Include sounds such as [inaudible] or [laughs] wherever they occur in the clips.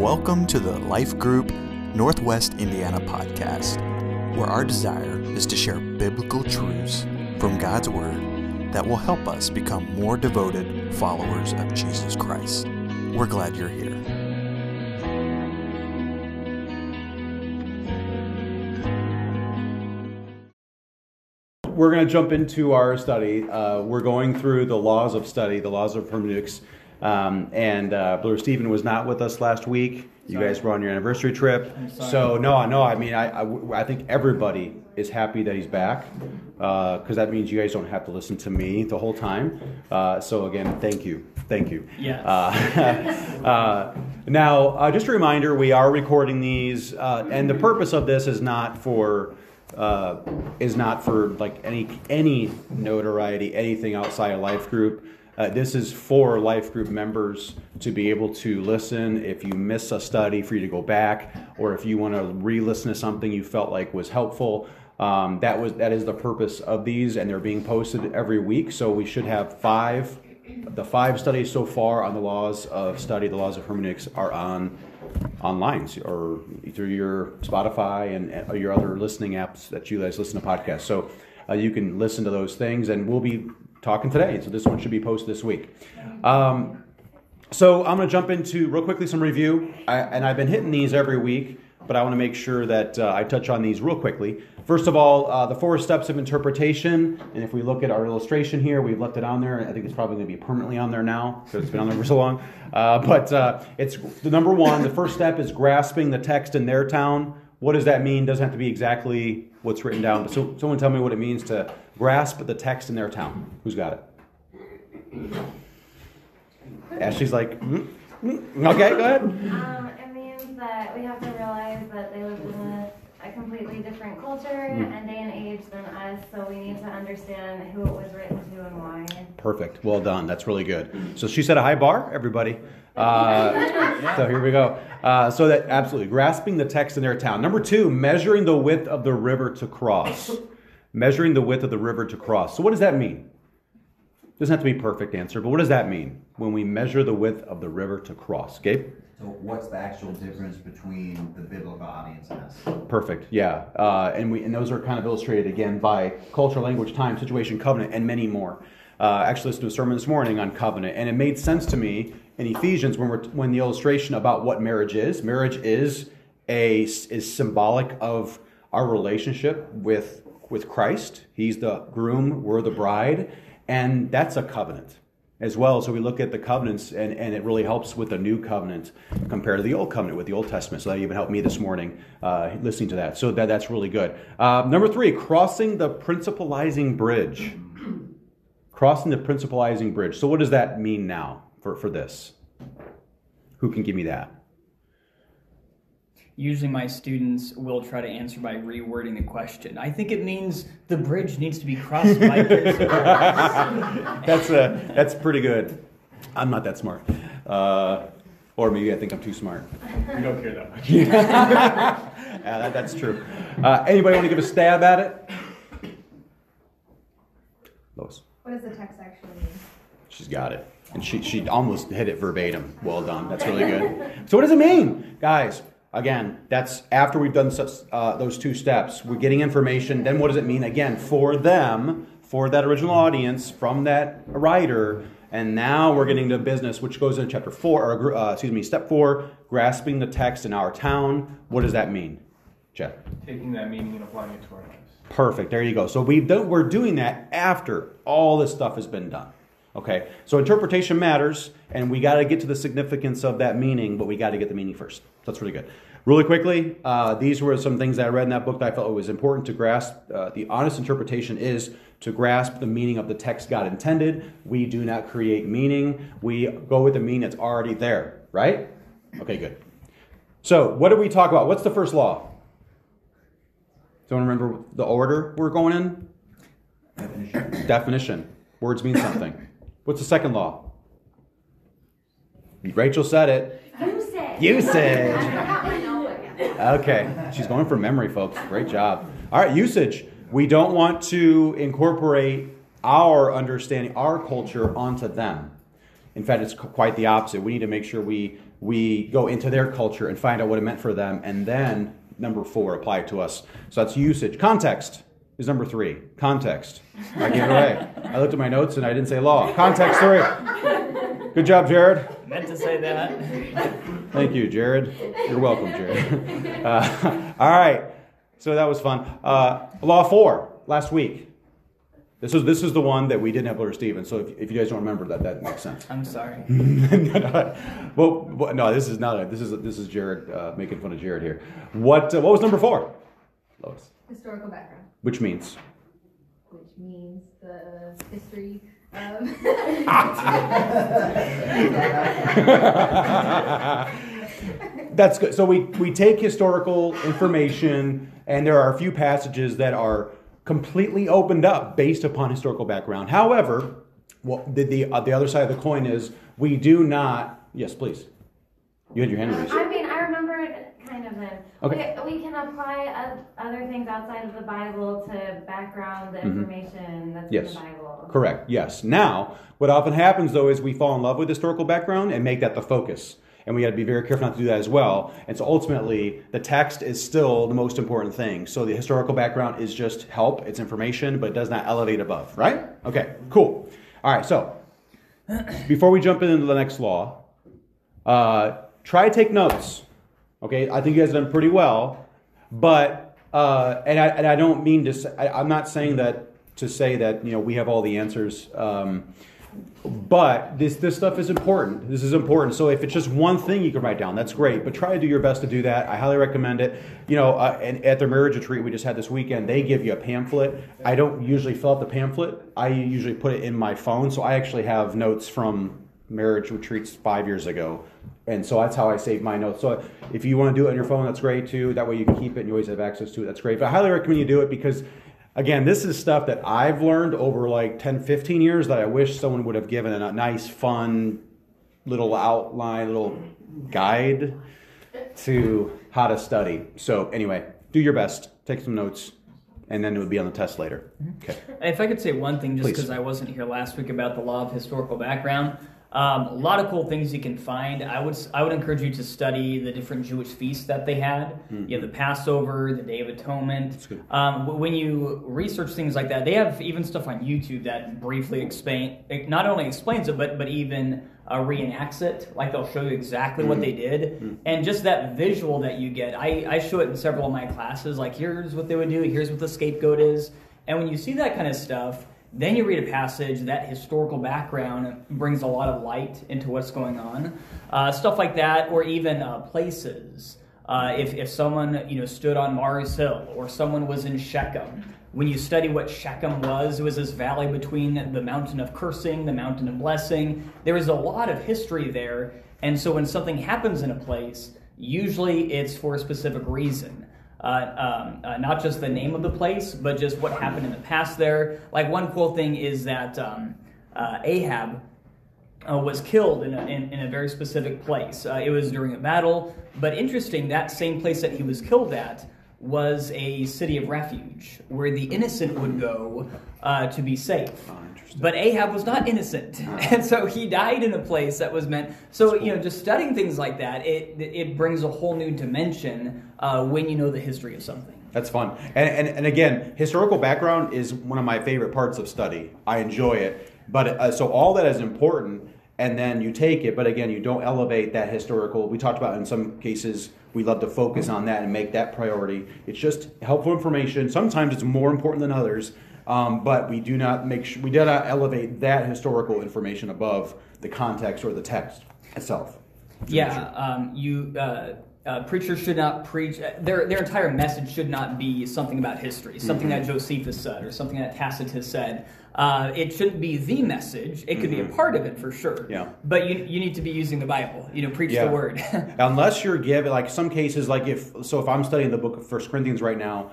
Welcome to the Life Group Northwest Indiana podcast, where our desire is to share biblical truths from God's Word that will help us become more devoted followers of Jesus Christ. We're glad you're here. We're going to jump into our study. Uh, we're going through the laws of study, the laws of hermeneutics. Um, and uh, Stephen was not with us last week. You Sorry. guys were on your anniversary trip. So, no, no, I mean, I, I, I think everybody is happy that he's back because that means you guys don't have to listen to me the whole time. Uh, so, again, thank you. Thank you. Yes. Uh, [laughs] uh, now, uh, just a reminder, we are recording these, uh, and the purpose of this is not for uh, is not for like any any notoriety, anything outside of life group. Uh, this is for life group members to be able to listen. If you miss a study, for you to go back, or if you want to re-listen to something you felt like was helpful. Um, that was that is the purpose of these, and they're being posted every week. So we should have five the five studies so far on the laws of study, the laws of hermeneutics, are on online or through your Spotify and your other listening apps that you guys listen to podcasts. So uh, you can listen to those things, and we'll be talking today. So this one should be posted this week. Um, so I'm going to jump into real quickly some review, I, and I've been hitting these every week, but I want to make sure that uh, I touch on these real quickly. First of all, uh, the four steps of interpretation, and if we look at our illustration here, we've left it on there. I think it's probably going to be permanently on there now because it's been on there for so long. Uh, but uh, it's the number one. The first step is grasping the text in their town. What does that mean? Doesn't have to be exactly what's written down. But so, someone tell me what it means to grasp the text in their town. Who's got it? Ashley's like, mm, mm. okay, go ahead. Um, it means that we have to realize that they live in a, a completely different culture and day and age than us, so we need to understand who it was written to and why. Perfect. Well done. That's really good. So she set a high bar, everybody. Uh, [laughs] so here we go. Uh, so that absolutely grasping the text in their town. Number two, measuring the width of the river to cross. Measuring the width of the river to cross. So what does that mean? Doesn't have to be a perfect answer, but what does that mean when we measure the width of the river to cross? Gabe? So what's the actual difference between the biblical audience and us? Perfect. Yeah, uh, and we and those are kind of illustrated again by culture, language, time, situation, covenant, and many more. Uh, actually, listened to a sermon this morning on covenant, and it made sense to me in Ephesians when we're when the illustration about what marriage is. Marriage is a is symbolic of our relationship with with Christ. He's the groom, we're the bride, and that's a covenant as well. So we look at the covenants, and, and it really helps with the new covenant compared to the old covenant with the Old Testament. So that even helped me this morning uh, listening to that. So that, that's really good. Uh, number three, crossing the principalizing bridge. Crossing the principalizing bridge. So what does that mean now for, for this? Who can give me that? Usually, my students will try to answer by rewording the question. I think it means the bridge needs to be crossed by [laughs] principles. that's uh, that's pretty good. I'm not that smart, uh, or maybe I think I'm too smart. We don't care that much. [laughs] Yeah, that, that's true. Uh, anybody want to give a stab at it? Lois, What does the text actually mean? she's got it, and she she almost hit it verbatim. Well done. That's really good. So what does it mean, guys? Again, that's after we've done such, uh, those two steps. We're getting information. Then what does it mean? Again, for them, for that original audience, from that writer. And now we're getting to business, which goes into chapter four, or uh, excuse me, step four, grasping the text in our town. What does that mean, Jeff? Taking that meaning and applying it to our lives. Perfect. There you go. So we do, we're doing that after all this stuff has been done. Okay. So interpretation matters, and we got to get to the significance of that meaning, but we got to get the meaning first. That's really good. Really quickly, uh, these were some things that I read in that book that I felt it was important to grasp. Uh, the honest interpretation is to grasp the meaning of the text God intended. We do not create meaning. We go with the meaning that's already there. Right? Okay. Good. So what did we talk about? What's the first law? Don't remember the order we're going in? Definition. Definition. Words mean something. What's the second law? Rachel said it. You said. I know it. [laughs] Okay. She's going for memory, folks. Great job. All right, usage. We don't want to incorporate our understanding, our culture onto them. In fact, it's quite the opposite. We need to make sure we we go into their culture and find out what it meant for them, and then number four, apply it to us. So that's usage. Context is number three. Context. I gave it away. I looked at my notes and I didn't say law. Context three. Good job, Jared. Meant to say that. Thank you, Jared. You're welcome, Jared. [laughs] Uh, [laughs] all right. So that was fun. Uh, law four last week. This is this is the one that we didn't have Brother Stevens. So if, if you guys don't remember that, that makes sense. I'm sorry. [laughs] well, well, no, this is not. A, this is this is Jared uh, making fun of Jared here. What uh, what was number four? Lois. Historical background, Which means which means the history of. [laughs] That's good. So we, we take historical information, and there are a few passages that are completely opened up based upon historical background. However, well, the, the, uh, the other side of the coin is we do not. Yes, please. You had your hand raised. I mean, I remembered kind of then. Okay. We, we can apply o- other things outside of the Bible to background the information that's. Yes. in the Bible. Yes, correct. Yes. Now, what often happens though is we fall in love with historical background and make that the focus. And we got to be very careful not to do that as well. And so ultimately, the text is still the most important thing. So the historical background is just help, it's information, but it does not elevate above, right? Okay, cool. All right, so [clears throat] before we jump into the next law, uh, try to take notes. Okay, I think you guys done pretty well, but uh, and I and I don't mean to. Say, I, I'm not saying that to say that you know we have all the answers. Um, but this this stuff is important. This is important. So if it's just one thing you can write down, that's great. But try to do your best to do that. I highly recommend it. You know, uh, and at their marriage retreat we just had this weekend, they give you a pamphlet. I don't usually fill out the pamphlet. I usually put it in my phone. So I actually have notes from marriage retreats five years ago. And so that's how I save my notes. So if you want to do it on your phone, that's great too. That way you can keep it and you always have access to it. That's great. But I highly recommend you do it because, again, this is stuff that I've learned over like 10, 15 years that I wish someone would have given a nice, fun little outline, little guide to how to study. So anyway, do your best, take some notes, and then it would be on the test later. Mm-hmm. Okay. If I could say one thing, just because I wasn't here last week about the law of historical background, um, a lot of cool things you can find. I would I would encourage you to study the different Jewish feasts that they had. You have the Passover, the Day of Atonement. Um, when you research things like that, they have even stuff on YouTube that briefly explain. It not only explains it, but but even uh, reenacts it. Like they'll show you exactly what they did, and just that visual that you get. I, I show it in several of my classes. Like here's what they would do. Here's what the scapegoat is. And when you see that kind of stuff, then you read a passage that historical background brings a lot of light into what's going on. Uh, stuff like that, or even uh, places. Uh, if, if someone you know stood on Mars Hill or someone was in Shechem, when you study what Shechem was, it was this valley between the mountain of cursing, the mountain of blessing. There is a lot of history there, and so when something happens in a place, usually it's for a specific reason. Uh, um, uh, not just the name of the place, but just what happened in the past there. Like one cool thing is that um, uh, Ahab uh, was killed in a, in, in a very specific place. Uh, it was during a battle, but interesting, that same place that he was killed at was a city of refuge where the innocent would go uh, to be safe. But Ahab was not innocent, [laughs] and so he died in a place that was meant. So you know, just studying things like that, it it brings a whole new dimension uh, when you know the history of something. That's fun. And, and, and again, historical background is one of my favorite parts of study. I enjoy it. But uh, so all that is important, and then you take it, but again, you don't elevate that historical. We talked about in some cases, we love to focus on that and make that priority. It's just helpful information. Sometimes it's more important than others, um, but we do not make sure, we do not elevate that historical information above the context or the text itself. Yeah, um, you uh, uh, preachers should not preach. uh, Their their entire message should not be something about history, something that Josephus said, or something that Tacitus said. Uh, it shouldn't be the message. It could be a part of it for sure. Yeah. But you you need to be using the Bible. You know, preach Yeah. the word. [laughs] unless you're given like some cases like if so if i'm studying the book of first corinthians right now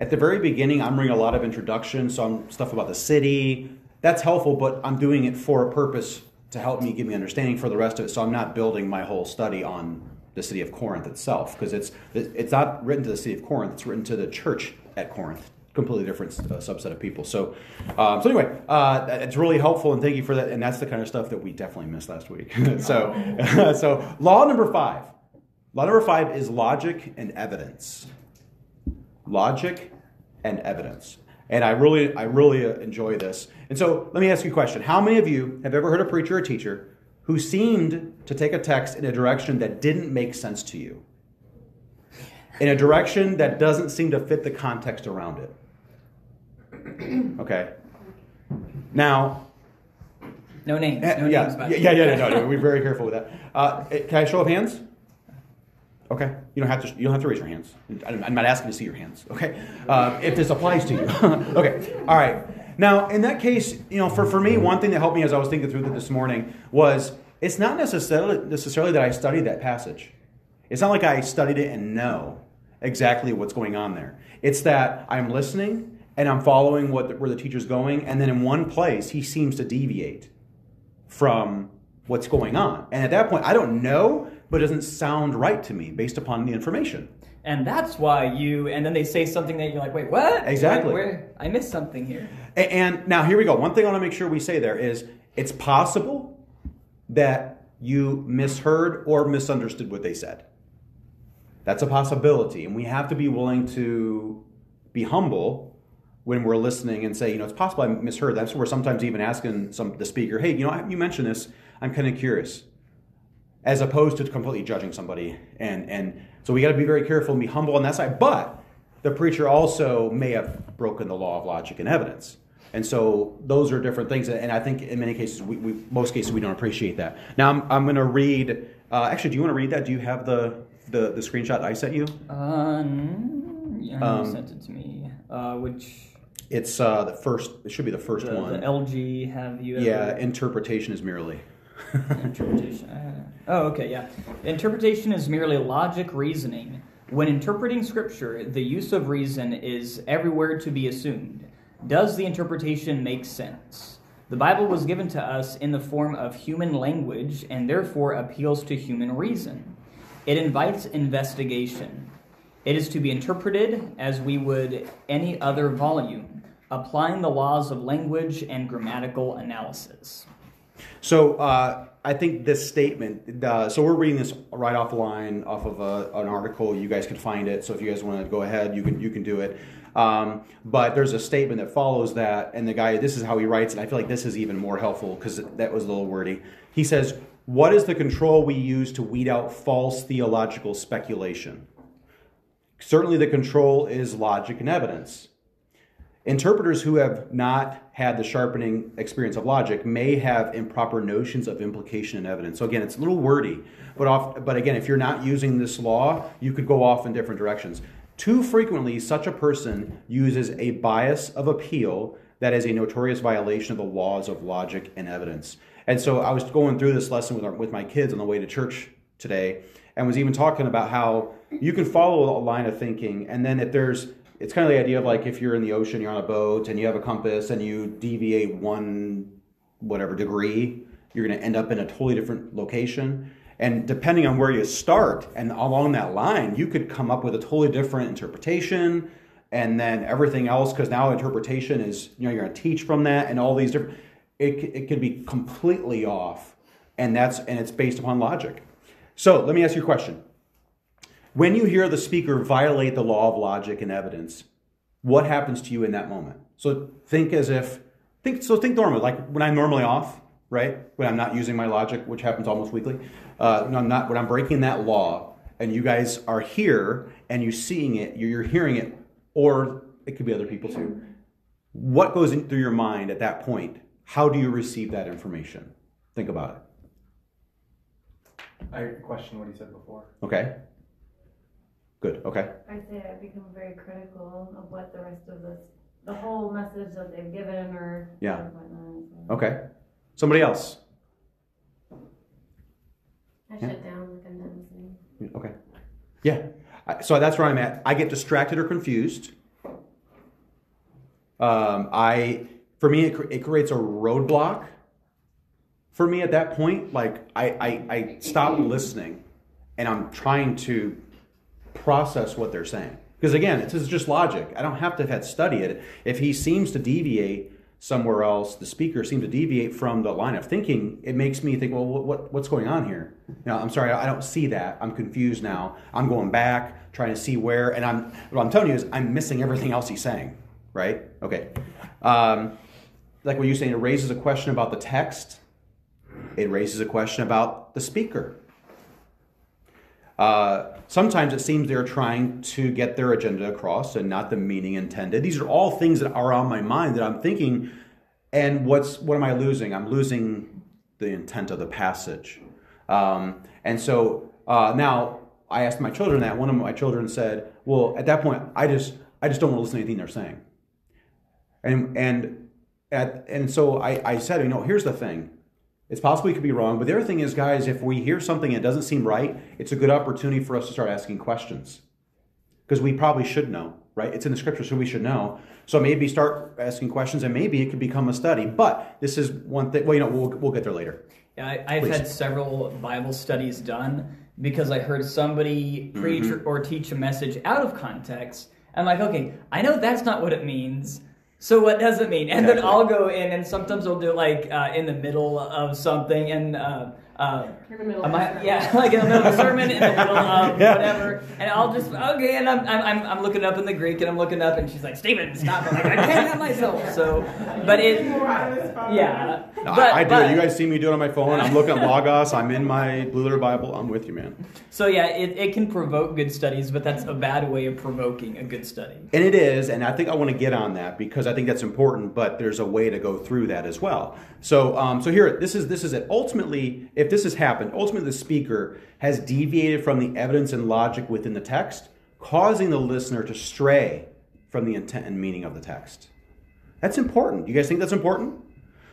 at the very beginning i'm reading a lot of introduction some stuff about the city that's helpful but i'm doing it for a purpose to help me give me understanding for the rest of it so i'm not building my whole study on the city of corinth itself because it's it's not written to the city of corinth it's written to the church at corinth completely different uh, subset of people. So, um, so anyway, uh, it's really helpful, and thank you for that. And that's the kind of stuff that we definitely missed last week. [laughs] so, [laughs] so law number five. Law number five is logic and evidence. Logic and evidence. And I really, I really enjoy this. And so, let me ask you a question: How many of you have ever heard a preacher or teacher who seemed to take a text in a direction that didn't make sense to you? In a direction that doesn't seem to fit the context around it. [clears throat] Okay. Now, No names. No yeah, names. yeah, yeah, yeah, no, no, we're very careful with that. Uh, eh, can I show of hands? Okay, you don't have to. You don't have to raise your hands. I'm I'm not asking to see your hands. Okay, uh, if this applies to you. [laughs] okay, all right. Now, in that case, you know, for, for me, one thing that helped me as I was thinking through this morning was it's not necessarily necessarily that I studied that passage. It's not like I studied it and know exactly what's going on there. It's that I'm listening and I'm following what the, where the teacher's going, and then in one place he seems to deviate from what's going on. And at that point, I don't know, but it doesn't sound right to me based upon the information. And that's why you. And then they say something that you're like, wait, what? Exactly. Where- I missed something here. A- And now here we go. One thing I want to make sure we say there is it's possible that you misheard or misunderstood what they said. That's a possibility, and we have to be willing to be humble when we're listening and say, you know, it's possible I misheard. That's where sometimes even asking some the speaker, hey, you know, you mentioned this. I'm kind of curious, as opposed to completely judging somebody. And and so we got to be very careful and be humble on that side. But the preacher also may have broken the law of logic and evidence. And so those are different things. And I think in many cases, we, we most cases, we don't appreciate that. Now I'm, I'm going to read. Uh, actually, do you want to read that? Do you have the the, the screenshot I sent you? Um, yeah, Um, you sent it to me. Uh, which It's uh, the first. It should be the first the, one. the LG have you ever yeah, interpretation is merely. Interpretation? Uh, oh, okay, yeah. Interpretation is merely logic reasoning. When interpreting scripture, the use of reason is everywhere to be assumed. Does the interpretation make sense? The Bible was given to us in the form of human language and therefore appeals to human reason. It invites investigation. It is to be interpreted as we would any other volume, applying the laws of language and grammatical analysis. So uh, I think this statement. Uh, so we're reading this right off the line, off of a, an article. You guys can find it. So if you guys want to go ahead, you can you can do it. Um, but there's a statement that follows that, and the guy. This is how he writes it. I feel like this is even more helpful because that was a little wordy. He says, "What is the control we use to weed out false theological speculation?" Certainly, the control is logic and evidence. Interpreters who have not had the sharpening experience of logic may have improper notions of implication and evidence. So again, it's a little wordy, but off, but again, if you're not using this law, you could go off in different directions. Too frequently, such a person uses a bias of appeal that is a notorious violation of the laws of logic and evidence. And so I was going through this lesson with, our, with my kids on the way to church today and was even talking about how you can follow a line of thinking and then if there's it's kind of the idea of like if you're in the ocean you're on a boat and you have a compass and you deviate one whatever degree you're going to end up in a totally different location. And depending on where you start and along that line you could come up with a totally different interpretation and then everything else because now interpretation is you know you're going to teach from that and all these different it, it could be completely off and that's and it's based upon logic. So let me ask you a question when you hear the speaker violate the law of logic and evidence, what happens to you in that moment? So think as if think so think normally, like when I'm normally off, right? When I'm not using my logic, which happens almost weekly. Uh, when I'm not when I'm breaking that law, and you guys are here and you're seeing it, you're, you're hearing it, or it could be other people too. What goes in through your mind at that point? How do you receive that information? Think about it. I question what he said before. Okay. Good. Okay. I say I become very critical of what the rest of this, the whole message that they've given or Yeah. whatnot. Okay. Somebody else. I shut down like I'm done listening. Okay. Yeah. I- So that's where I'm at. I get distracted or confused. Um, I, for me, it, cr- it creates a roadblock. For me, at that point, like I, I, I stop listening, and I'm trying to process what they're saying. Because again, is just logic. I don't have to have study it. If he seems to deviate somewhere else, the speaker seems to deviate from the line of thinking, it makes me think, well, what, what what's going on here? Know, I'm sorry, I don't see that. I'm confused now. I'm going back, trying to see where, and I'm what I'm telling you is I'm missing everything else he's saying. Right? Okay. Um, like what you're saying, it raises a question about the text. It raises a question about the speaker. Uh, sometimes it seems they're trying to get their agenda across and not the meaning intended. These are all things that are on my mind that I'm thinking, and what's what am I losing? I'm losing the intent of the passage. Um, and so uh, now I asked my children that. One of my children said, "Well, at that point, I just I just don't want to listen to anything they're saying." And and at, and so I, I said, you know, here's the thing. It's possible we could be wrong, but the other thing is, guys, if we hear something that doesn't seem right, it's a good opportunity for us to start asking questions. Because we probably should know, right? It's in the scripture, so we should know. So maybe start asking questions, and maybe it could become a study. But this is one thing. Well, you know, we'll, we'll get there later. Yeah, I, I've Please. had several Bible studies done because I heard somebody preach Mm-hmm. or teach a message out of context. I'm like, okay, I know that's not what it means. So what does it mean? And then Exactly. I'll go in, and sometimes I'll do it like uh, in the middle of something, and uh, uh, In the middle I of might- the yeah, [laughs] like in the middle of a sermon, in the middle of [laughs] Yeah. whatever, and I'll just okay, and I'm, I'm I'm I'm looking up in the Greek, and I'm looking up, and she's like, Stephen, stop! I'm like, I can't help myself. [laughs] So, but it, yeah, No, but, I, I do but- it. You guys see me do it on my phone. I'm looking at Logos. I'm in my Blue Letter Bible. I'm with you, man. So yeah, it, it can provoke good studies, but that's a bad way of provoking a good study. And it is, and I think I want to get on that because I think that's important. But there's a way to go through that as well. So, um, so here, this is this is it. Ultimately, if this has happened, ultimately the speaker has deviated from the evidence and logic within the text, causing the listener to stray from the intent and meaning of the text. That's important. You guys think that's important?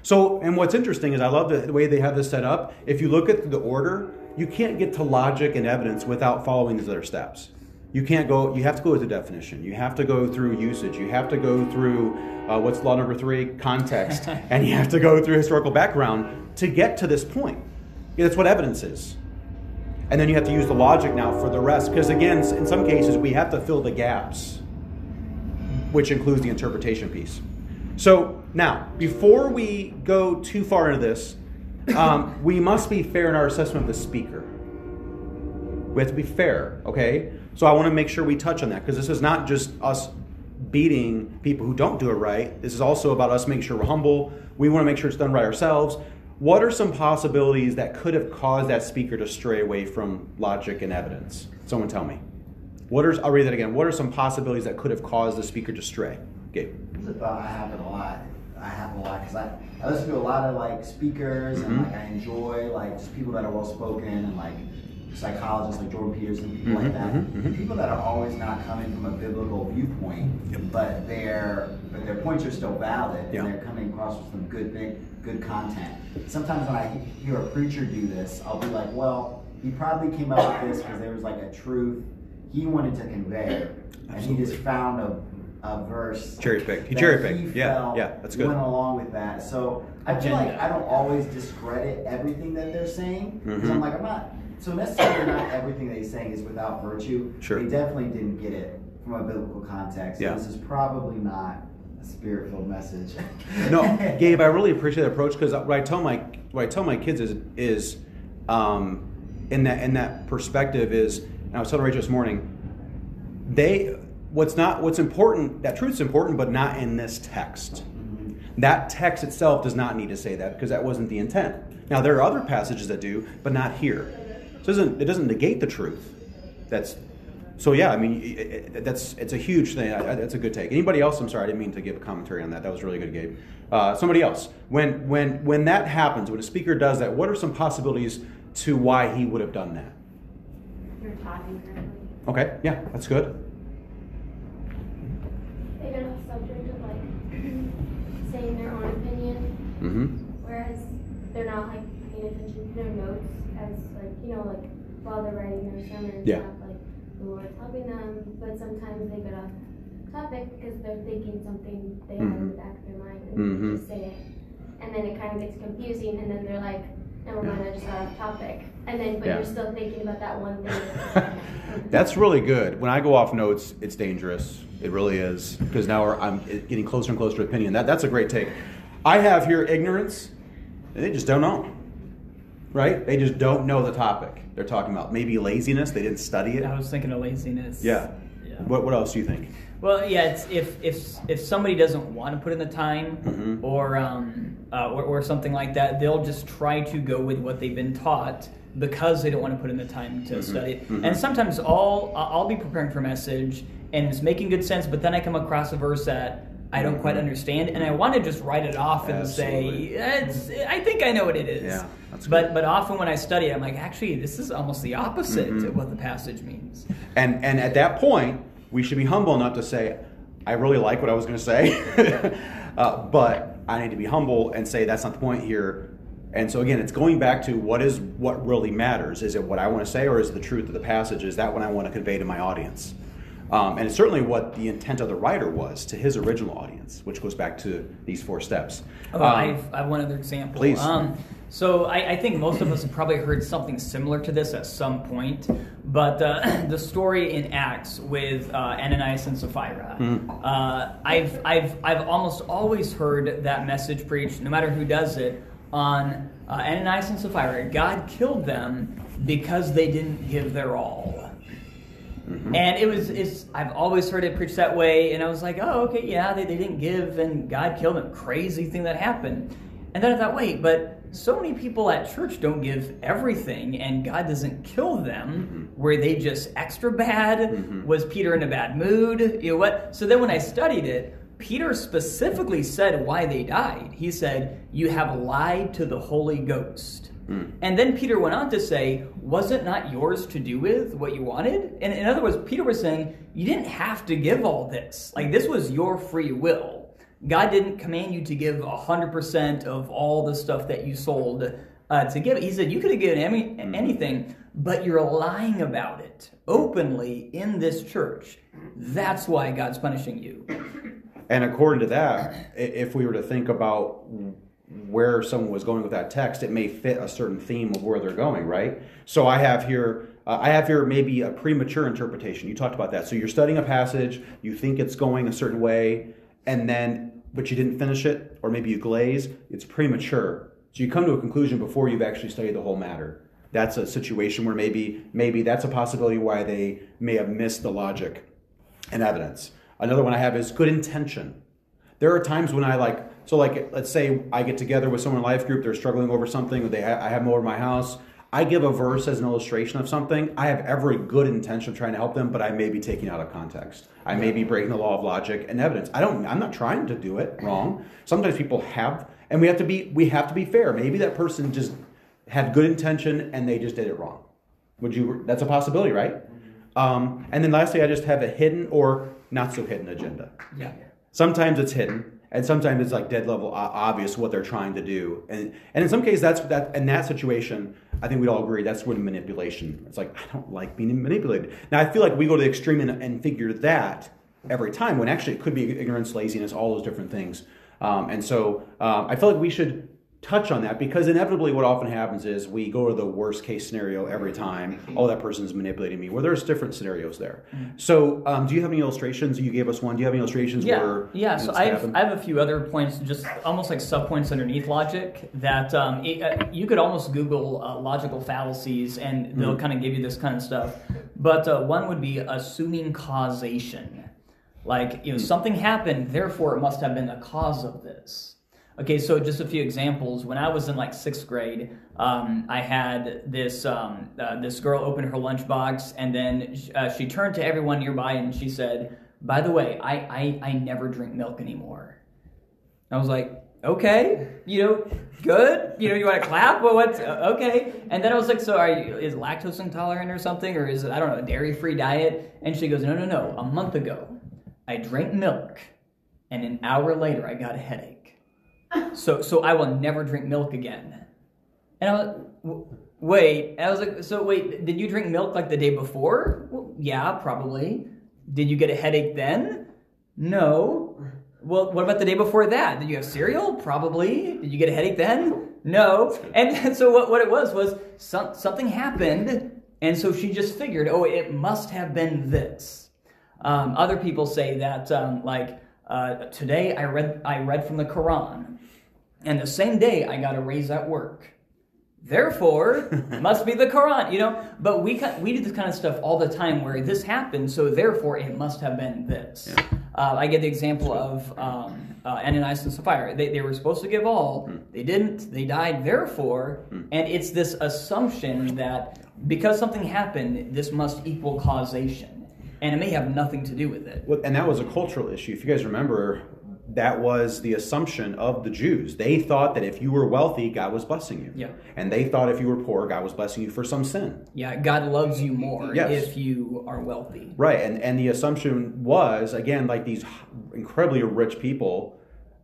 So, and what's interesting is I love the, the way they have this set up. If you look at the order, you can't get to logic and evidence without following these other steps. You can't go, you have to go with the definition. You have to go through usage. You have to go through, uh, what's law number three? Context. [laughs] and you have to go through historical background to get to this point. Yeah, That's what evidence is. And then you have to use the logic now for the rest. Because again, in some cases, we have to fill the gaps, which includes the interpretation piece. So now, before we go too far into this, um, we must be fair in our assessment of the speaker. We have to be fair, okay? So I want to make sure we touch on that because this is not just us beating people who don't do it right. This is also about us making sure we're humble. We want to make sure it's done right ourselves. What are some possibilities that could have caused that speaker to stray away from logic and evidence? Someone tell me. What are, I'll read that again. What are some possibilities that could have caused the speaker to stray? Gabe. It's a thought I it a lot. I have a lot because I, I listen to a lot of like speakers and Mhm. like I enjoy like just people that are well spoken and like psychologists like Jordan Peterson, people Mhm, like that. mhm, mhm. People that are always not coming from a biblical viewpoint, but their but their points are still valid and they're coming across with some good thing, good content. Sometimes when I hear a preacher do this, I'll be like, well, he probably came up with this because there was like a truth he wanted to convey, and he just found a a verse Cherry picked. He cherry picked. Yeah, yeah, that's good. Went along with that. So I feel like I don't always discredit everything that they're saying. Mhm. I'm like, I'm not. So necessarily not everything that he's saying is without virtue. Sure. They definitely didn't get it from a biblical context. Yeah. So this is probably not a spirit-filled message. No, [laughs] Gabe, I really appreciate that approach because what I tell my what I tell my kids is is um, in that in that perspective is. And I was telling Rachel this morning. They what's not what's important. That truth's important, but not in this text. That text itself does not need to say that because that wasn't the intent. Now there are other passages that do, but not here. Doesn't it doesn't negate the truth. That's so yeah. I mean it, it, that's it's a huge thing. I, I, that's a good take. Anybody else? I'm sorry, I didn't mean to give a commentary on that. That was really good, Gabe. Uh, somebody else. When when when that happens, when a speaker does that, what are some possibilities to why he would have done that? You're. Okay, yeah, that's good. they get off subject of like [clears throat] saying their own opinion, Mm-hmm. whereas they're not like paying attention to their notes as like you know like while they're writing their sermon and Yeah. stuff like the Lord's helping them, but sometimes they get off topic because they're thinking something they have in the back of their mind and Mhm. just say it, and then it kind of gets confusing, and then they're like, never mind, I just got off topic, and then but Yeah. you're still thinking about that one thing. [laughs] That's really good. When I go off notes, it's dangerous. It really is because now we're, I'm getting closer and closer to opinion. That that's a great take. I have here ignorance. and They just don't know, right? They just don't know the topic they're talking about. Maybe laziness. They didn't study it. I was thinking of laziness. Yeah. Yeah. What what else do you think? Well, yeah, it's if if if somebody doesn't want to put in the time Mhm. or um uh, or, or something like that, they'll just try to go with what they've been taught because they don't want to put in the time to study it. Mhm. And sometimes I'll I'll be preparing for a message and it's making good sense, but then I come across a verse that I don't quite understand, and I want to just write it off and Absolutely. say, it's, I think I know what it is. Yeah, that's but good. but often when I study I'm like, actually, this is almost the opposite Mhm. of what the passage means. And and at that point, we should be humble enough to say, I really like what I was going to say, [laughs] uh, but I need to be humble and say that's not the point here. And so again, it's going back to what is what really matters. Is it what I want to say, or is it the truth of the passage? Is that what I want to convey to my audience? Um, and it's certainly what the intent of the writer was to his original audience, which goes back to these four steps. Oh, Um, I've, I have one other example. please. Um, so I, I think most of us have probably heard something similar to this at some point, but uh, [clears throat] the story in Acts with uh, Ananias and Sapphira, Mm-hmm. uh, I've, I've, I've almost always heard that message preached, no matter who does it, on uh, Ananias and Sapphira. God killed them because they didn't give their all. Mm-hmm. And it was, it's, I've always heard it preached that way, and I was like, oh, okay, yeah, they, they didn't give, and God killed them. Crazy thing that happened. And then I thought, wait, but so many people at church don't give everything, and God doesn't kill them. Mm-hmm. Were they just extra bad? Mm-hmm. Was Peter in a bad mood? You know what? So then when I studied it, Peter specifically said why they died. He said, You have lied to the Holy Ghost. And then Peter went on to say, Was it not yours to do with what you wanted? And in other words, Peter was saying, You didn't have to give all this. Like, this was your free will. God didn't command you to give 100% of all the stuff that you sold uh, to give. He said, You could have given any, anything, but you're lying about it openly in this church. That's why God's punishing you. And according to that, if we were to think about where someone was going with that text, it may fit a certain theme of where they're going, right? So I have here, uh, I have here maybe a premature interpretation. You talked about that. So you're studying a passage, you think it's going a certain way, and then, but you didn't finish it, or maybe you glaze. It's premature. So you come to a conclusion before you've actually studied the whole matter. That's a situation where maybe, maybe that's a possibility why they may have missed the logic and evidence. Another one I have is good intention. There are times when I like, so like, let's say I get together with someone in life group, they're struggling over something, or they ha- I have them over my house. I give a verse as an illustration of something. I have every good intention of trying to help them, but I may be taking it out of context. I may be breaking the law of logic and evidence. I don't. I'm not trying to do it wrong. Sometimes people have, and we have to be. We have to be fair. Maybe that person just had good intention and they just did it wrong. Would you? That's a possibility, right? Um, and then lastly, I just have a hidden or not so hidden agenda. Yeah. Sometimes it's hidden, and sometimes it's like dead level obvious what they're trying to do. And and in some cases, that's that in that situation, I think we'd all agree that's when manipulation. It's like I don't like being manipulated. Now I feel like we go to the extreme and, and figure that every time when actually it could be ignorance, laziness, all those different things. Um, and so um, I feel like we should touch on that because inevitably what often happens is we go to the worst case scenario every time oh that person's manipulating me well there's different scenarios there so um, do you have any illustrations you gave us one do you have any illustrations Yeah, where yeah. So I have. I have a few other points, just almost like sub points underneath logic that um, it, uh, you could almost Google uh, logical fallacies and they'll Mm-hmm. kind of give you this kind of stuff. But uh, one would be assuming causation, like you know Mm. something happened, therefore it must have been the cause of this. Okay, so just a few examples. When I was in like sixth grade, um, I had this um, uh, this girl open her lunchbox, and then uh, she turned to everyone nearby and she said, "By the way, I, I I never drink milk anymore." I was like, "Okay, you know, good. You know, you want to clap? Well, what? uh, Okay." And then I was like, "So, are you is lactose intolerant or something, or is it I don't know a dairy free diet?" And she goes, "No, no, no. A month ago, I drank milk, and an hour later, I got a headache." So so I will never drink milk again. And I was, w- wait, and I was like, so wait, did you drink milk like the day before? Well, yeah, probably. Did you get a headache then? No. Well, what about the day before that? Did you have cereal? Probably. Did you get a headache then? No. And [laughs] so what, what it was was some, something happened And so she just figured, oh, it must have been this. Um, other people say that, um, like, uh, today I read, I read from the Quran, and the same day I got a raise at work. Therefore, [laughs] must be the Quran, you know. But we we do this kind of stuff all the time, where this happened, so therefore it must have been this. Uh, I get the example of um, uh, Ananias and Sapphira. They, they were supposed to give all, they didn't. They died. Therefore, and it's this assumption that because something happened, this must equal causation, and it may have nothing to do with it. Well, and that was a cultural issue. If you guys remember, that was the assumption of the Jews. They thought that if you were wealthy, God was blessing you. Yeah. And they thought if you were poor, God was blessing you for some sin. Yeah, God loves you more Yes. if you are wealthy. Right. And and the assumption was again like these incredibly rich people.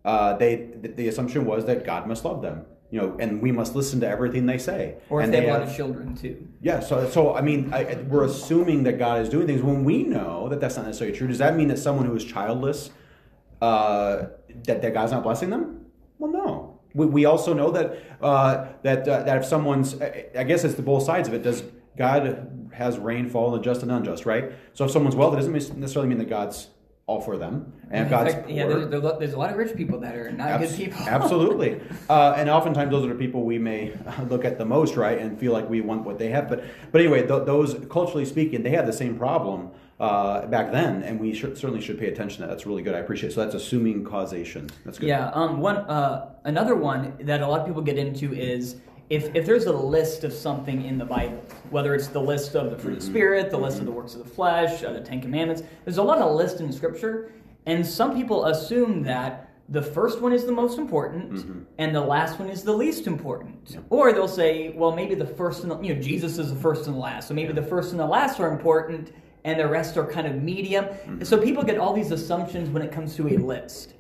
Uh, they the, the assumption was that God must love them. You know, and we must listen to everything they say. Or if and they have a have- children too. Yeah, so so I mean, I, we're assuming that God is doing things when we know that that's not necessarily true. Does that mean that someone who is childless, uh, that that God's not blessing them? Well, no. We, we also know that uh, that uh, that if someone's, I I guess it's the both sides of it. Does God has rain fall on the just and unjust, right? So if someone's wealthy, it doesn't necessarily mean that God's all for them. And God's fact, yeah, poor- there's, there's a lot- there's a lot of rich people that are not Abs- good people. [laughs] absolutely. Uh, and oftentimes those are the people we may look at the most, right, and feel like we want what they have. But but anyway, th- those culturally speaking, they had the same problem uh, back then, and we should, certainly should pay attention to that. That's really good. I appreciate. it. So that's assuming causation. That's good. Yeah. Um. One. Uh. Another one that a lot of people get into is if if there's a list of something in the Bible, whether it's the list of the fruit of the spirit, the list of mm-hmm. the works of the flesh, uh, the Ten Commandments. There's a lot of lists in Scripture, and some people assume that. The first one is the most important, mm-hmm. and the last one is the least important. Or they'll say, well, maybe the first and the, you know Jesus is the first and the last, so maybe the first and the last are important, and the rest are kind of medium. Mm-hmm. So people get all these assumptions when it comes to a list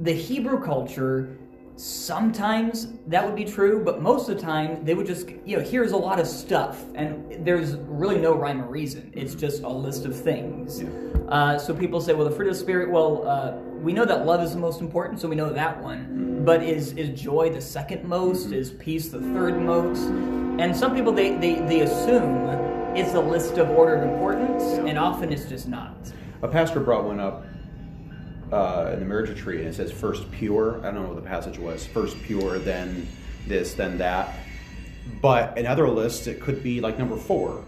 the Hebrew culture, sometimes that would be true, but most of the time they would just, you know, here's a lot of stuff, and there's really no rhyme or reason. It's just a list of things. Uh, so people say, well, the fruit of the spirit. Well, uh, we know that love is the most important, so we know that one. But is is joy the second most? Is peace the third most? And some people they they, they assume it's a list of order of importance, and often it's just not. A pastor brought one up uh, in the marriage tree, and it says first pure. I don't know what the passage was. First pure, then this, then that. But in other lists, it could be like number four.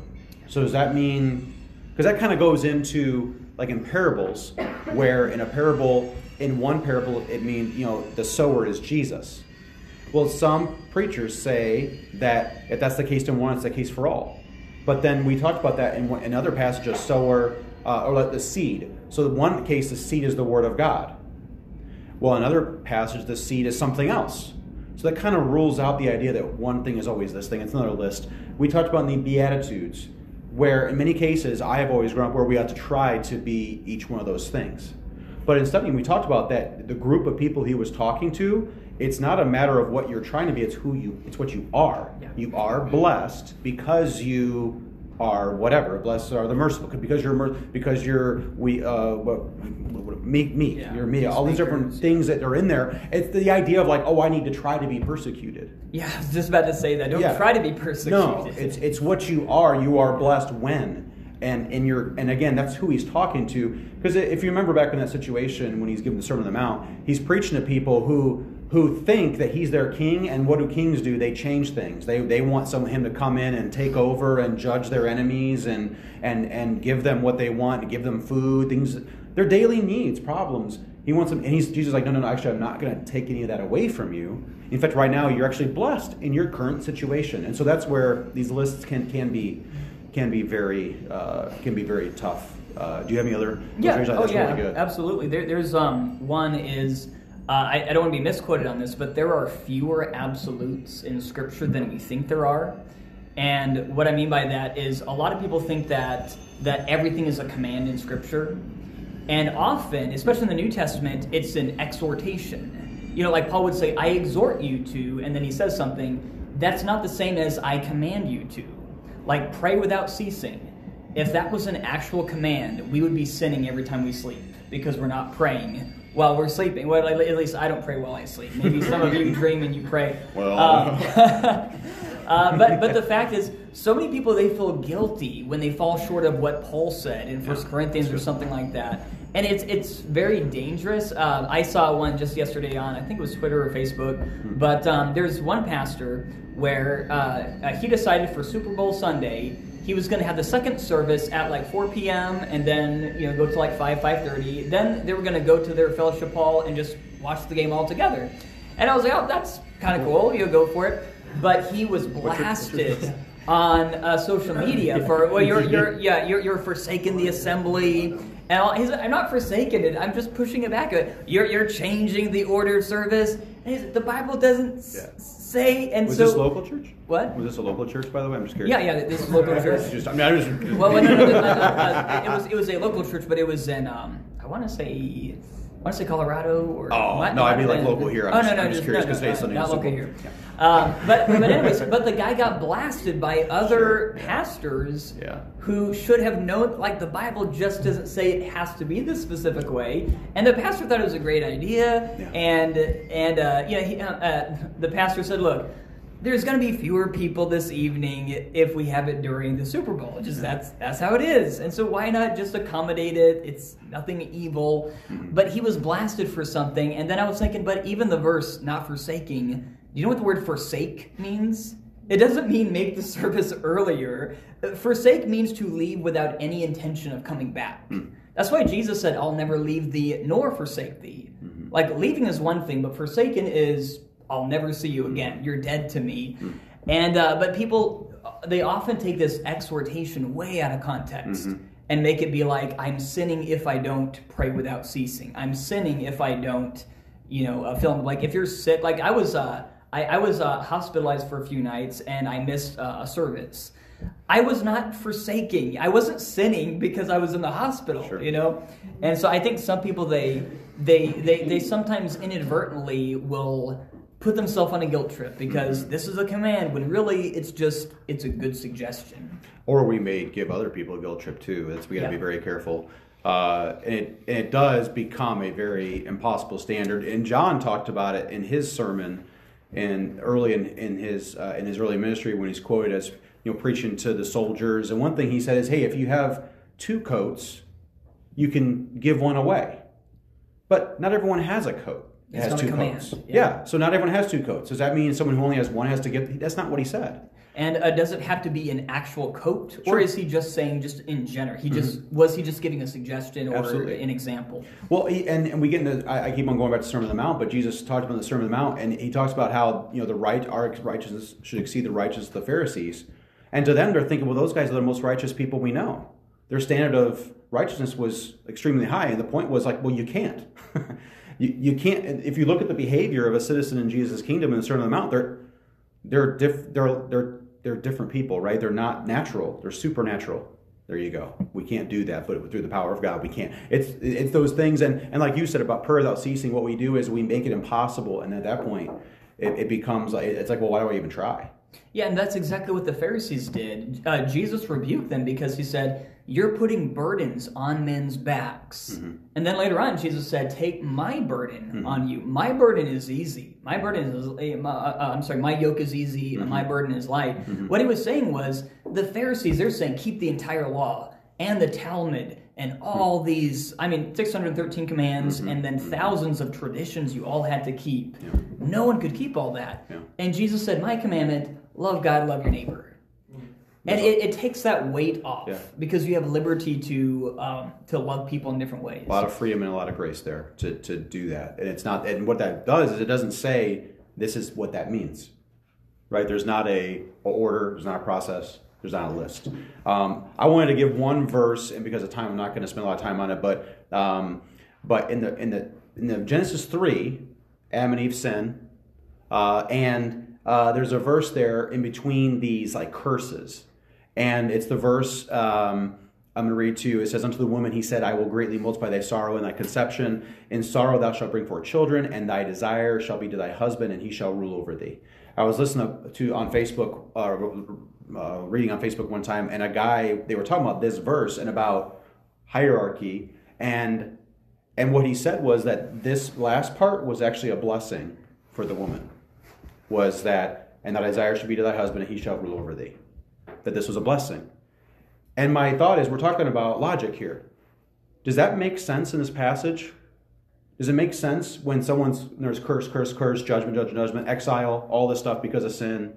So does that mean? Because that kind of goes into like in parables, where in a parable, in one parable, it means you know the sower is Jesus. Well, some preachers say that if that's the case in one, it's the case for all. But then we talked about that in one- another passage, a sower uh, or like the seed. So in one case, the seed is the word of God. Well, in another passage, the seed is something else. So that kind of rules out the idea that one thing is always this thing. It's another list. We talked about in the Beatitudes, where in many cases I have always grown up where we have to try to be each one of those things. But in studying, we talked about that the group of people he was talking to. It's not a matter of what you're trying to be; it's who you. It's what you are. Yeah. You are blessed because you are whatever. Blessed are the merciful because you're because you're we uh what, what meek meek. Yeah. You're meek. All these different things that are in there. It's the idea of like, oh, I need to try to be persecuted. Yeah, I was just about to say that. Don't Yeah. try to be persecuted. No, it's it's what you are. You are blessed when, and and you're and again, that's who he's talking to. Because if you remember back in that situation when he's giving the Sermon on the Mount, he's preaching to people who who think that he's their king, and what do kings do? They change things. They they want some him to come in and take over and judge their enemies and and and give them what they want, give them food, things, their daily needs, problems. He wants them, and he's Jesus is like, no, no, no. Actually, I'm not going to take any of that away from you. In fact, right now, you're actually blessed in your current situation, and so that's where these lists can can be can be very uh, can be very tough. Uh, do you have any other? Yeah. Oh, yeah. really good. Absolutely. There, there's um one is uh, I, I don't want to be misquoted on this, but there are fewer absolutes in Scripture than we think there are. And what I mean by that is a lot of people think that that everything is a command in Scripture, and often, especially in the New Testament, it's an exhortation. You know, like Paul would say, "I exhort you to," and then he says something. That's not the same as "I command you to." Like pray without ceasing. If that was an actual command, we would be sinning every time we sleep because we're not praying while we're sleeping. Well, at least I don't pray while I sleep. Maybe some of you [laughs] dream and you pray. Well. Um, [laughs] Uh, but but the fact is, so many people they feel guilty when they fall short of what Paul said in First Corinthians or something like that, and it's it's very dangerous. Um, I saw one just yesterday on I think it was Twitter or Facebook, but um, there's one pastor where uh, uh, he decided for Super Bowl Sunday he was going to have the second service at like 4 p.m. and then you know go to like 5 5:30. Then they were going to go to their fellowship hall and just watch the game all together. And I was like, oh, that's kind of cool. You go for it. But he was blasted on uh, social media for well, you're you're [laughs] yeah you're you're forsaking the assembly. And all, he's, like, I'm not forsaking it. I'm just pushing it back. You're you're changing the order of service. And he's, the Bible doesn't Yeah. Say. And Was so this local church? What? Was this a local church, by the way? I'm just curious. Yeah, yeah. This is local [laughs] church. Just, I mean, I just. Well, well, no, no, no, no, no, uh, it was it was a local church, but it was in um, I want to say I want to say Colorado or Oh, no, I might mean, like, local here. I'm oh just- no, no, I'm just no, curious no, 'cause today's no, Sunday not local here. Bowl. Um, but but [laughs] anyways, but the guy got blasted by other pastors Yeah. who should have known. Like the Bible just doesn't say it has to be this specific way, and the pastor thought it was a great idea, Yeah. and and uh, yeah, he, uh, uh, the pastor said, look there's going to be fewer people this evening if we have it during the Super Bowl. Just that's that's how it is. And so why not just accommodate it? It's nothing evil. But he was blasted for something, and then I was thinking, but even the verse "not forsaking," you know what the word "forsake" means? It doesn't mean make the [laughs] service earlier. Uh, Forsake means to leave without any intention of coming back. That's why Jesus said, "I'll never leave thee nor forsake thee." Like leaving is one thing, but forsaken is I'll never see you again. You're dead to me. And uh, but people they often take this exhortation way out of context and make it be like I'm sinning if I don't pray without ceasing. I'm sinning if I don't, you know, uh, film like if you're sick. Like I was, uh, I, I was uh, hospitalized for a few nights and I missed uh, a service. I was not forsaking. I wasn't sinning because I was in the hospital, you know. And so I think some people they they they they sometimes inadvertently will put themselves on a guilt trip because this is a command when really it's just it's a good suggestion. or we may give other people a guilt trip too. That's we got to Yeah. be very careful. Uh, and, it, and it does become a very impossible standard. And John talked about it in his sermon, and early in, in his uh, in his early ministry when he's quoted as you know preaching to the soldiers. And one thing he said is, "Hey, if you have two coats, you can give one away, but not everyone has a coat." has two coats. Yeah. Yeah. so not everyone has two coats. Does that mean someone who only has one has to give? That's not what he said. And uh, does it have to be an actual coat, or is he just saying just in general? He just was he just giving a suggestion or Absolutely. an example? Well, he, and, and we get into, I, I keep on going back to Sermon on the Mount, but Jesus talked about the Sermon on the Mount, and he talks about how, you know, the right, our righteousness should exceed the righteousness of the Pharisees. And to them, they're thinking, well, those guys are the most righteous people we know. Their standard of righteousness was extremely high, and the point was like, well, you can't. [laughs] you, you can't, if you look at the behavior of a citizen in Jesus' kingdom in the Sermon on the Mount, they're, they're, diff, they're, they're, they're different people, right? They're not natural, they're supernatural. There you go. We can't do that, but through the power of God, we can't. It's it's those things, and and like you said about prayer without ceasing, what we do is we make it impossible, and at that point, it, it becomes like it's like, well, why do I even try? Yeah, and that's exactly what the Pharisees did. Uh, Jesus rebuked them because he said, You're putting burdens on men's backs. Mm-hmm. And then later on, Jesus said, Take my burden on you. My burden is easy. My burden is, eh, uh, I'm sorry, my yoke is easy, Mm-hmm. and my burden is light. What he was saying was, the Pharisees, they're saying, Keep the entire law and the Talmud and all these, I mean, 613 commands Mm-hmm. and then thousands of traditions you all had to keep. No one could keep all that. Yeah. And Jesus said, My commandment, love God, love your neighbor. And it, it takes that weight off Yeah. because you have liberty to um, to love people in different ways. A lot of freedom and a lot of grace there to to do that, and it's not. And what that does is it doesn't say this is what that means, right? There's not a, a order. There's not a process. There's not a list. Um, I wanted to give one verse, and because of time, I'm not going to spend a lot of time on it. But um, but in the in the in the Genesis three, Adam and Eve sin, uh, and uh, there's a verse there in between these like curses, and it's the verse um, I'm going to read to you. It says, "Unto the woman he said, I will greatly multiply thy sorrow and thy conception. In sorrow thou shalt bring forth children, and thy desire shall be to thy husband, and he shall rule over thee." I was listening to on Facebook, uh, uh, reading on Facebook one time, and a guy they were talking about this verse and about hierarchy and and what he said was that this last part was actually a blessing for the woman. Was that and thy desire should be to thy husband, and he shall rule over thee. That this was a blessing. And my thought is, we're talking about logic here. Does that make sense in this passage? Does it make sense when someone's there's curse, curse, curse, judgment, judgment, judgment, exile, all this stuff because of sin,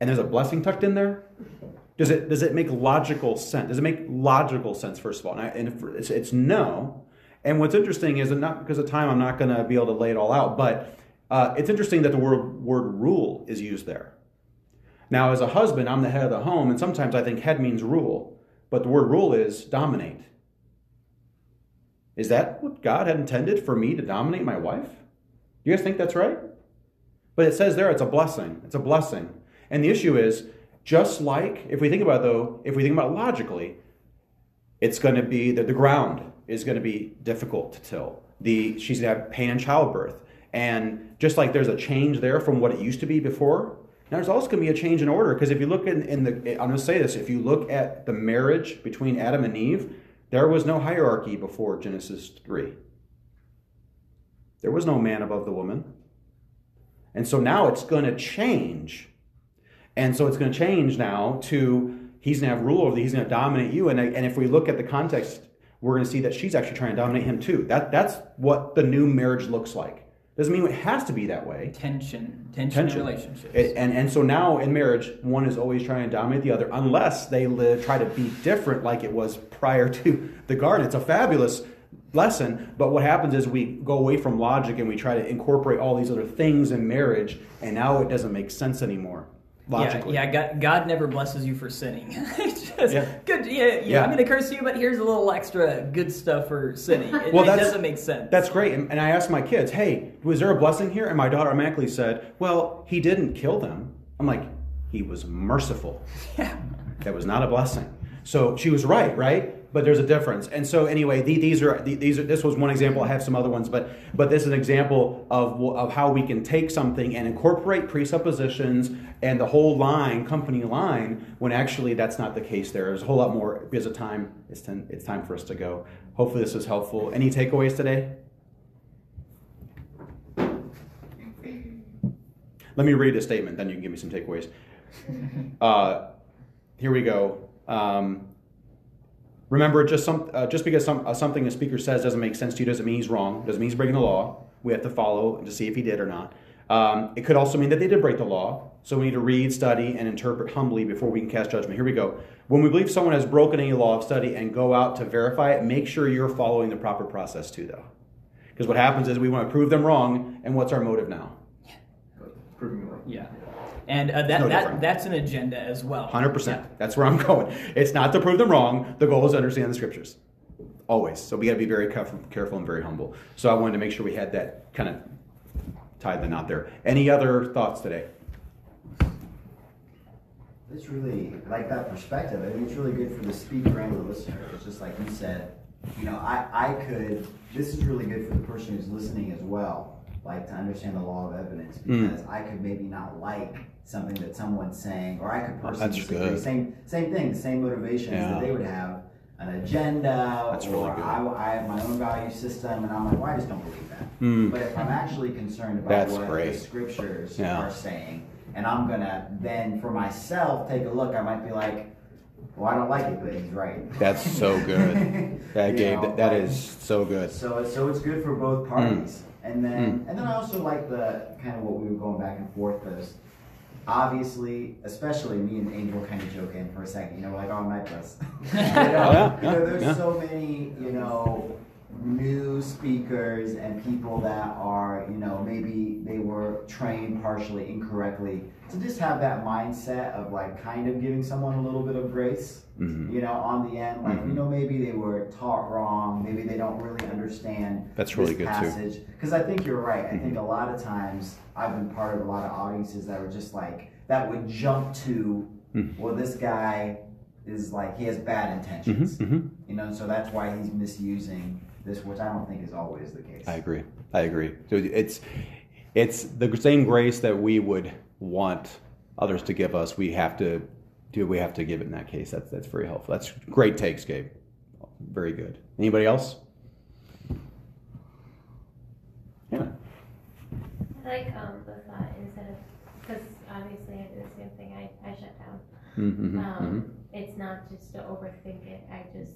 and there's a blessing tucked in there? Does it does it make logical sense? Does it make logical sense first of all? And, if it's, it's no. And what's interesting is, not because of time, I'm not going to be able to lay it all out, but uh, it's interesting that the word word rule is used there. Now, as a husband, I'm the head of the home, and sometimes I think head means rule, but the word rule is dominate. Is that what God had intended for me to dominate my wife? Do you guys think that's right? But it says there it's a blessing. It's a blessing. And the issue is, just like if we think about it, though, if we think about it logically, it's going to be that the ground is going to be difficult to till. The she's going to have pain in childbirth, and just like there's a change there from what it used to be before, now there's also going to be a change in order because if you look in, in the, I'm going to say this, if you look at the marriage between Adam and Eve, there was no hierarchy before Genesis 3. There was no man above the woman. And so now it's going to change. And so it's going to change now to he's going to have rule over, he's going to dominate you. And, and if we look at the context, we're going to see that she's actually trying to dominate him too. That, that's what the new marriage looks like. Doesn't mean it has to be that way. Tension, tension, Tension. relationships. It- and, and so now in marriage, one is always trying to dominate the other, unless they live, try to be different like it was prior [laughs] to the garden. It's a fabulous lesson, but what happens is we go away from logic and we try to incorporate all these other things in marriage, and now it doesn't make sense anymore logically. Yeah, yeah God, God never blesses you for sinning. [laughs] Just Yeah. good. Yeah, yeah, Yeah. I'm going to curse you, but here's a little extra good stuff for sinning. It, Well, it doesn't make sense. That's great. And, and I ask my kids, hey, was there a blessing here? And my daughter automatically said, well, he didn't kill them. I'm like, he was merciful. yeah. That was not a blessing. So she was right, right? But there's a difference. And so anyway, the- these are the- these are this was one example. I have some other ones, but but this is an example of of how we can take something and incorporate presuppositions and the whole line, company line, when actually that's not the case. There. There's a whole lot more because of time. It's ten, it's time for us to go. Hopefully this is helpful. Any takeaways today? Let me read a statement, then you can give me some takeaways. [laughs] Uh, here we go. Um, remember, just some, uh, just because some, uh, something a speaker says doesn't make sense to you doesn't mean he's wrong. Doesn't mean he's breaking the law. We have to follow to see if he did or not. Um, it could also mean that they did break the law. So we need to read, study, and interpret humbly before we can cast judgment. Here we go. When we believe someone has broken any law of study and go out to verify it, make sure you're following the proper process too, though. Because what happens is we want to prove them wrong, and what's our motive now? Proving me wrong. Yeah. And uh, that, no that that's an agenda as well. Hundred percent. That's where I'm [laughs] going. It's not to prove them wrong. The goal is to understand the scriptures, always. So we got to be very careful, careful and very humble. So I wanted to make sure we had that kind of tied the knot there. Any other thoughts today? It's really like that perspective. I think it's really good for the speaker and the listener. It's just like you said, you know, I, I could, this is really good for the person who's listening as well, like to understand the law of evidence Mm. because I could maybe not like something that someone's saying, or I could personally disagree. good. Same, same thing, the same motivations Yeah. that they would have, an agenda, That's or really. I, I have my own value system, and I'm like, well, I just don't believe that. Mm. But if I'm actually concerned about That's what great. the scriptures Yeah. are saying, and I'm gonna then for myself take a look, I might be like, well, I don't like it, but he's right. That's so [laughs] good. That Gabe, know, that, that is so good. So so it's good for both parties. And then Mm. and then I also like the kind of what we were going back and forth is obviously, especially me and Angel kind of joking for a second, you know, like, oh, I'm plus. you know, yeah, you know, there's yeah. so many, you know, new speakers and people that are, you know, maybe they were trained partially incorrectly. To just have that mindset of like kind of giving someone a little bit of grace, Mhm. you know, on the end. Like, Mhm. you know, maybe they were taught wrong, maybe they don't really understand That's really good, too. passage. Because I think you're right. I think a lot of times I've been part of a lot of audiences that were just like, that would jump to, Mhm. well, this guy is like, he has bad intentions. Mhm, mhm. You know, so that's why he's misusing this, which I don't think is always the case. I agree. I agree. So it's it's the same grace that we would want others to give us. We have to do. We have to give it in that case. That's that's very helpful. That's great takes, Gabe. Very good. Anybody else? Yeah. I like um, the thought instead of because obviously I do the same thing. I, I shut down. Mm-hmm, Um, it's not just to overthink it. I just,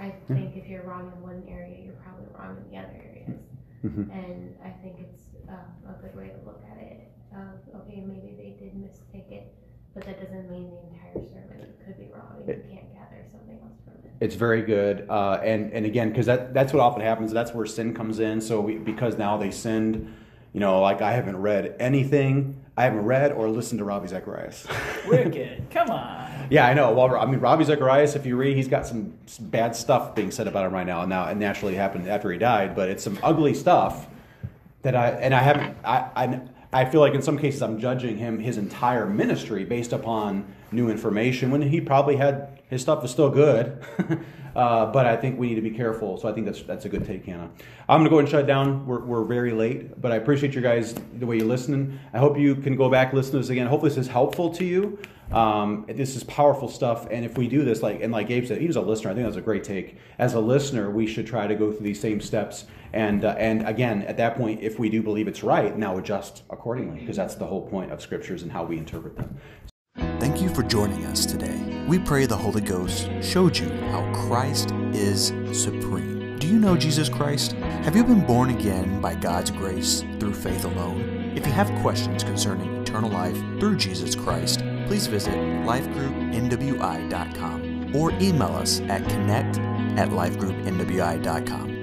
I think if you're wrong in one area, you're probably wrong in the other areas. Mhm. And I think it's uh, a good way to look at it. Of okay, maybe they did mistake it, but that doesn't mean the entire sermon could be wrong, you can't gather something else from it. It's very good, uh, and and again, because that that's what often happens. That's where sin comes in. So we, because now they sinned, you know, like I haven't read anything. I haven't read or listened to Ravi Zacharias. [laughs] Wicked. Come on. yeah, I know. Well, I mean, Ravi Zacharias. If you read, he's got some, bad stuff being said about him right now. Now, it naturally happened after he died, but it's some ugly stuff that I and I haven't. I, I I feel like in some cases I'm judging him his entire ministry based upon new information when he probably had his stuff is still good. [laughs] uh, but I think we need to be careful. So I think that's that's a good take, Hannah. I'm gonna go ahead and shut down. We're, we're very late, but I appreciate you guys the way you're listening. I hope you can go back listen to this again. Hopefully this is helpful to you. Um, this is powerful stuff, and if we do this, like and like Gabe said, he was a listener. I think that's a great take. As a listener, we should try to go through these same steps, and uh, and again, at that point, if we do believe it's right, now adjust accordingly, because that's the whole point of scriptures and how we interpret them. Thank you for joining us today. We pray the Holy Ghost showed you how Christ is supreme. Do you know Jesus Christ? Have you been born again by God's grace through faith alone? If you have questions concerning eternal life through Jesus Christ, please visit lifegroupnwi.com or email us at connect at lifegroupnwi.com.